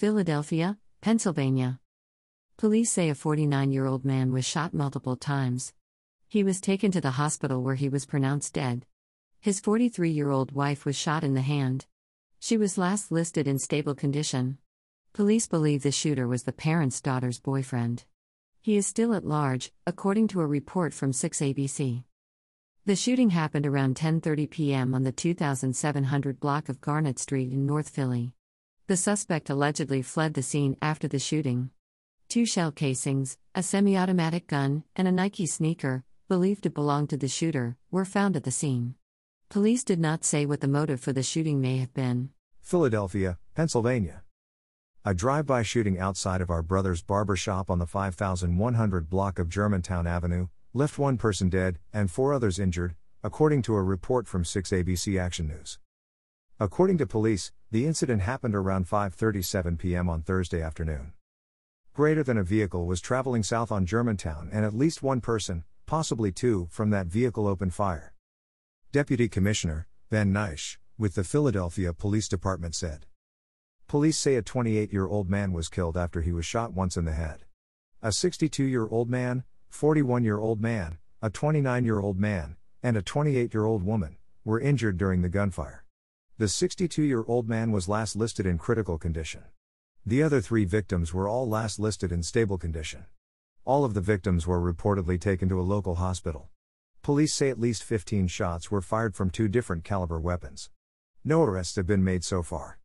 Philadelphia, Pennsylvania. Police say a 49 year old man was shot multiple times. He was taken to the hospital where he was pronounced dead. His 43 year old wife was shot in the hand. She was last listed in stable condition. Police believe the shooter was the parent's daughter's boyfriend. He is still at large, according to a report from 6ABC. The shooting happened around 10:30 p.m. on the 2700 block of Garnett Street in North Philly. The suspect allegedly fled the scene after the shooting. Two shell casings, a semi-automatic gun, and a Nike sneaker, believed to belong to the shooter, were found at the scene. Police did not say what the motive for the shooting may have been. Philadelphia, Pennsylvania. A drive by shooting outside of our brother's barber shop on the 5100 block of Germantown Avenue left one person dead and four others injured, according to a report from 6ABC Action News. According to police, the incident happened around 5:37 p.m. on Thursday afternoon. Greater than a vehicle was traveling south on Germantown and at least one person, possibly two, from that vehicle opened fire. Deputy Commissioner Ben Naish, with the Philadelphia Police Department said Police say a 28 year old man was killed after he was shot once in the head. A 62 year old man, 41 year old man, a 29 year old man, and a 28 year old woman were injured during the gunfire. The 62 year old man was last listed in critical condition. The other three victims were all last listed in stable condition. All of the victims were reportedly taken to a local hospital. Police say at least 15 shots were fired from two different caliber weapons. No arrests have been made so far.